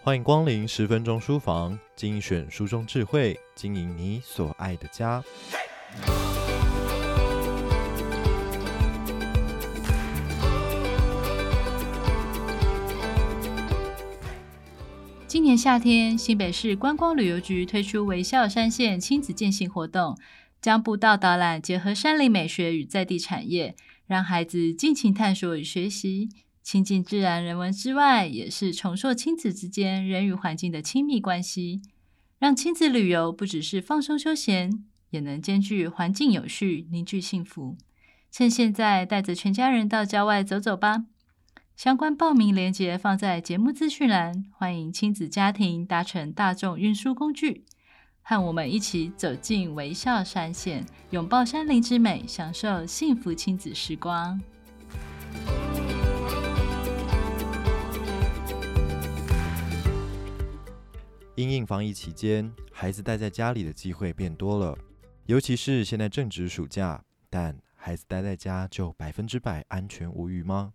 欢迎光临十分钟书房，精选书中智慧，经营你所爱的家。今年夏天，新北市观光旅游局推出微笑山线亲子健行活动，将步道导览结合山林美学与在地产业，让孩子尽情探索与学习。亲近自然人文之外，也是重塑亲子之间人与环境的亲密关系，让亲子旅游不只是放松休闲，也能兼具环境有序、凝聚幸福。趁现在，带着全家人到郊外走走吧！相关报名链接放在节目资讯栏，欢迎亲子家庭搭乘大众运输工具，和我们一起走进微笑山线，拥抱山林之美，享受幸福亲子时光。因应防疫期间，孩子待在家里的机会变多了，尤其是现在正值暑假。但孩子待在家就百分之百安全无虞吗？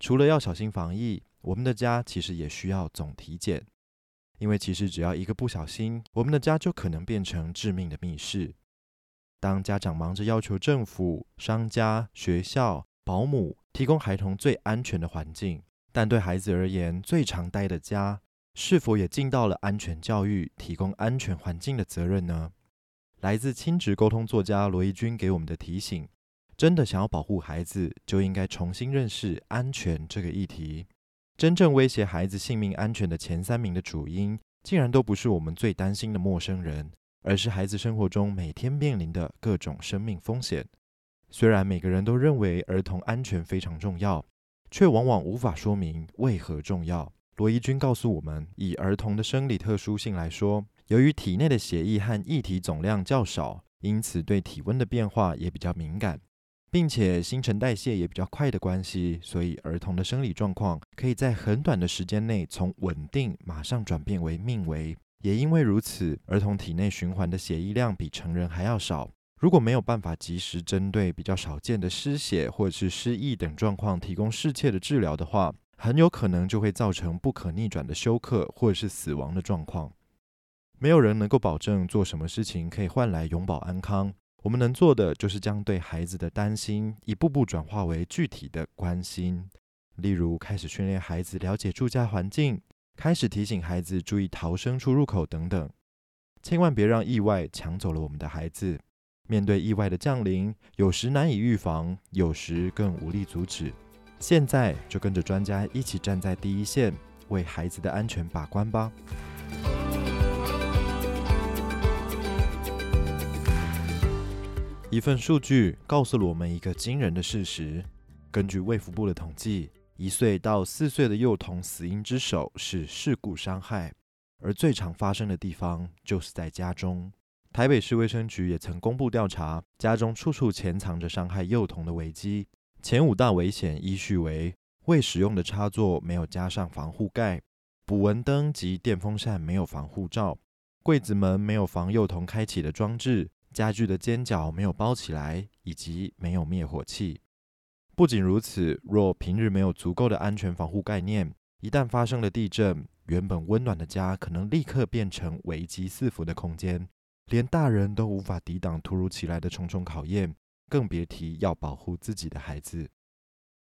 除了要小心防疫，我们的家其实也需要总体检，因为其实只要一个不小心，我们的家就可能变成致命的密室。当家长忙着要求政府、商家、学校、保姆提供孩童最安全的环境，但对孩子而言，最常待的家。是否也尽到了安全教育、提供安全环境的责任呢？来自亲职沟通作家罗怡君给我们的提醒：真的想要保护孩子，就应该重新认识安全这个议题。真正威胁孩子性命安全的前三名的主因，竟然都不是我们最担心的陌生人，而是孩子生活中每天面临的各种生命风险。虽然每个人都认为儿童安全非常重要，却往往无法说明为何重要。罗怡君告诉我们，以儿童的生理特殊性来说，由于体内的血液和液体总量较少，因此对体温的变化也比较敏感，并且新陈代谢也比较快的关系，所以儿童的生理状况可以在很短的时间内从稳定马上转变为命危。也因为如此，儿童体内循环的血液量比成人还要少。如果没有办法及时针对比较少见的失血或者是失忆等状况提供适切的治疗的话，很有可能就会造成不可逆转的休克或者是死亡的状况。没有人能够保证做什么事情可以换来永保安康。我们能做的就是将对孩子的担心一步步转化为具体的关心。例如，开始训练孩子了解住家环境，开始提醒孩子注意逃生出入口等等。千万别让意外抢走了我们的孩子。面对意外的降临，有时难以预防，有时更无力阻止。现在就跟着专家一起站在第一线，为孩子的安全把关吧。一份数据告诉了我们一个惊人的事实：根据卫福部的统计，一岁到四岁的幼童死因之首是事故伤害，而最常发生的地方就是在家中。台北市卫生局也曾公布调查，家中处处潜藏着伤害幼童的危机。前五大危险依序为：未使用的插座没有加上防护盖，捕蚊灯及电风扇没有防护罩，柜子门没有防幼童开启的装置，家具的尖角没有包起来，以及没有灭火器。不仅如此，若平日没有足够的安全防护概念，一旦发生了地震，原本温暖的家可能立刻变成危机四伏的空间，连大人都无法抵挡突如其来的重重考验。更别提要保护自己的孩子。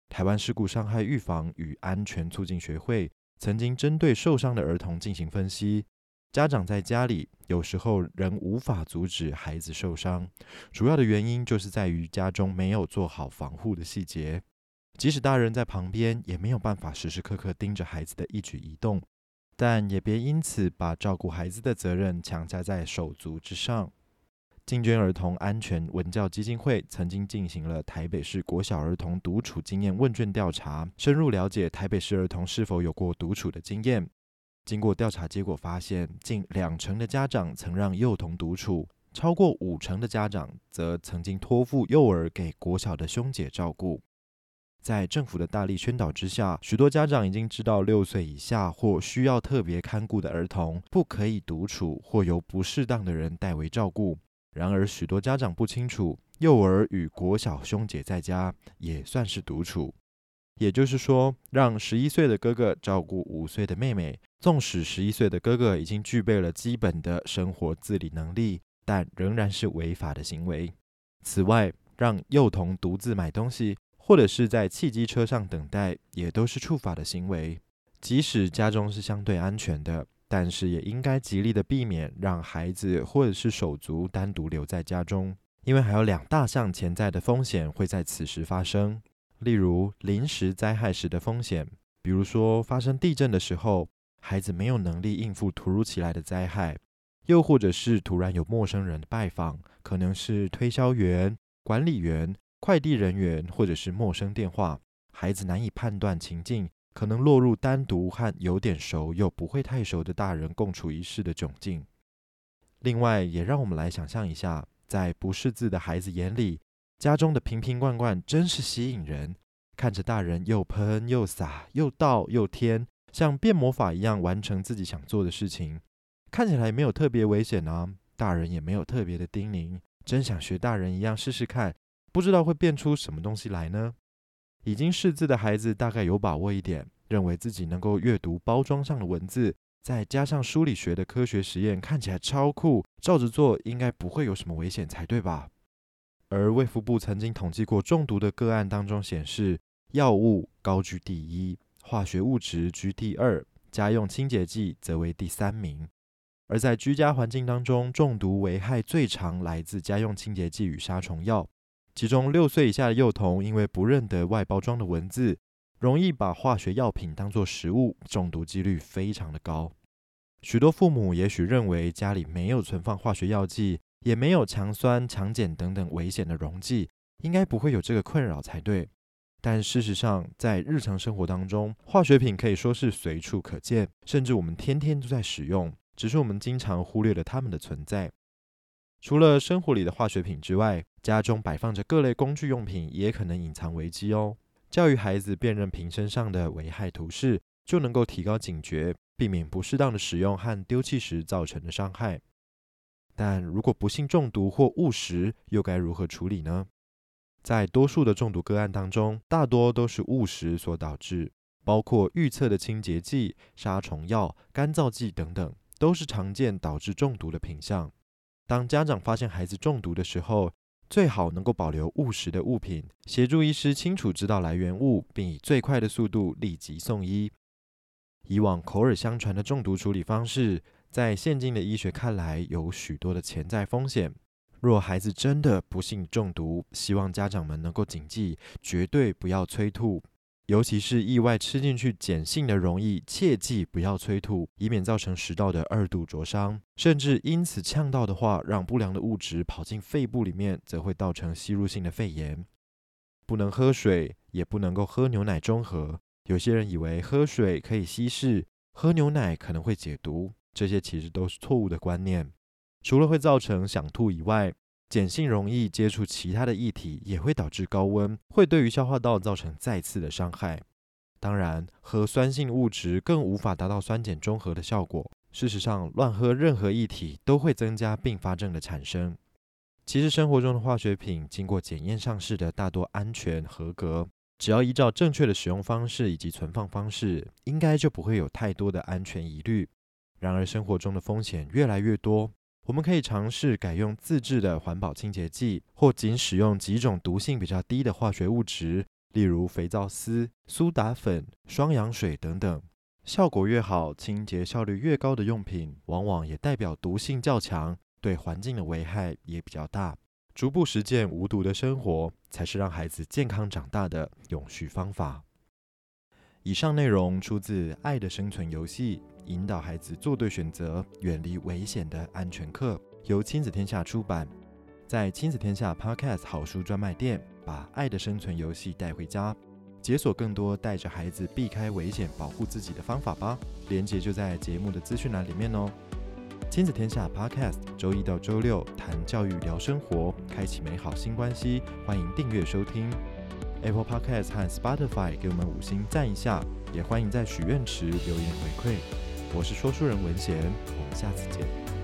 台湾事故伤害预防与安全促进学会曾经针对受伤的儿童进行分析，家长在家里有时候仍无法阻止孩子受伤，主要的原因就是在于家中没有做好防护的细节。即使大人在旁边，也没有办法时时刻刻盯着孩子的一举一动，但也别因此把照顾孩子的责任强加在手足之上。金娟儿童安全文教基金会曾经进行了台北市国小儿童独处经验问卷调查，深入了解台北市儿童是否有过独处的经验。经过调查结果发现，近两成的家长曾让幼童独处，超过五成的家长则曾经托付幼儿给国小的兄姐照顾。在政府的大力宣导之下，许多家长已经知道六岁以下或需要特别看顾的儿童不可以独处，或由不适当的人代为照顾。然而，许多家长不清楚，幼儿与国小兄姐在家也算是独处。也就是说，让十一岁的哥哥照顾五岁的妹妹，纵使十一岁的哥哥已经具备了基本的生活自理能力，但仍然是违法的行为。此外，让幼童独自买东西，或者是在汽机车上等待，也都是触法的行为。即使家中是相对安全的，但是也应该极力的避免让孩子或者是手足单独留在家中，因为还有两大项潜在的风险会在此时发生。例如临时灾害时的风险，比如说发生地震的时候，孩子没有能力应付突如其来的灾害，又或者是突然有陌生人的拜访，可能是推销员、管理员、快递人员，或者是陌生电话，孩子难以判断情境，可能落入单独和有点熟又不会太熟的大人共处一室的窘境。另外，也让我们来想象一下，在不识字的孩子眼里。家中的瓶瓶罐罐真是吸引人，看着大人又喷又洒又倒又添，像变魔法一样完成自己想做的事情，看起来没有特别危险啊。大人也没有特别的叮咛，真想学大人一样试试看，不知道会变出什么东西来呢？已经识字的孩子大概有把握一点，认为自己能够阅读包装上的文字，再加上书里学的科学实验，看起来超酷，照着做应该不会有什么危险才对吧？而卫福部曾经统计过中毒的个案当中显示，药物高居第一，化学物质居第二，家用清洁剂则为第三名。而在居家环境当中，中毒危害最常来自家用清洁剂与杀虫药。其中六岁以下的幼童因为不认得外包装的文字，容易把化学药品当作食物，中毒几率非常的高。许多父母也许认为家里没有存放化学药剂。也没有强酸、强碱等等危险的溶剂，应该不会有这个困扰才对。但事实上，在日常生活当中，化学品可以说是随处可见，甚至我们天天都在使用，只是我们经常忽略了它们的存在。除了生活里的化学品之外，家中摆放着各类工具用品，也可能隐藏危机哦。教育孩子辨认瓶身上的危害图示，就能够提高警觉，避免不适当的使用和丢弃时造成的伤害。但如果不幸中毒或误食，又该如何处理呢？在多数的中毒个案当中，大多都是误食所导致，包括预测的清洁剂、杀虫药、干燥剂等等，都是常见导致中毒的品项。当家长发现孩子中毒的时候，最好能够保留误食的物品，协助医师清楚知道来源物，并以最快的速度立即送医。以往口耳相传的中毒处理方式，在现今的医学看来，有许多的潜在风险。若孩子真的不幸中毒，希望家长们能够谨记，绝对不要催吐，尤其是意外吃进去碱性的溶液，切记不要催吐，以免造成食道的二度灼伤，甚至因此呛到的话，让不良的物质跑进肺部里面，则会造成吸入性的肺炎。不能喝水，也不能够喝牛奶中和。有些人以为喝水可以稀释，喝牛奶可能会解毒。这些其实都是错误的观念，除了会造成想吐以外，碱性容易接触其他的液体也会导致高温，会对于消化道造成再次的伤害。当然，喝酸性物质更无法达到酸碱中和的效果。事实上，乱喝任何液体都会增加并发症的产生。其实生活中的化学品经过检验上市的大多安全合格，只要依照正确的使用方式以及存放方式，应该就不会有太多的安全疑虑。然而，生活中的风险越来越多，我们可以尝试改用自制的环保清洁剂，或仅使用几种毒性比较低的化学物质，例如肥皂丝、苏打粉、双氧水等等。效果越好、清洁效率越高的用品，往往也代表毒性较强，对环境的危害也比较大。逐步实践无毒的生活，才是让孩子健康长大的永续方法。以上内容出自《爱的生存游戏》，引导孩子做对选择，远离危险的安全课，由亲子天下出版。在亲子天下 Podcast 好书专卖店，把《爱的生存游戏》带回家，解锁更多带着孩子避开危险、保护自己的方法吧。链接就在节目的资讯栏里面哦。亲子天下 Podcast，周一到周六谈教育、聊生活，开启美好新关系。欢迎订阅收听。Apple Podcast 和 Spotify 给我们五星赞一下，也欢迎在许愿池留言回馈。我是说书人文贤，我们下次见。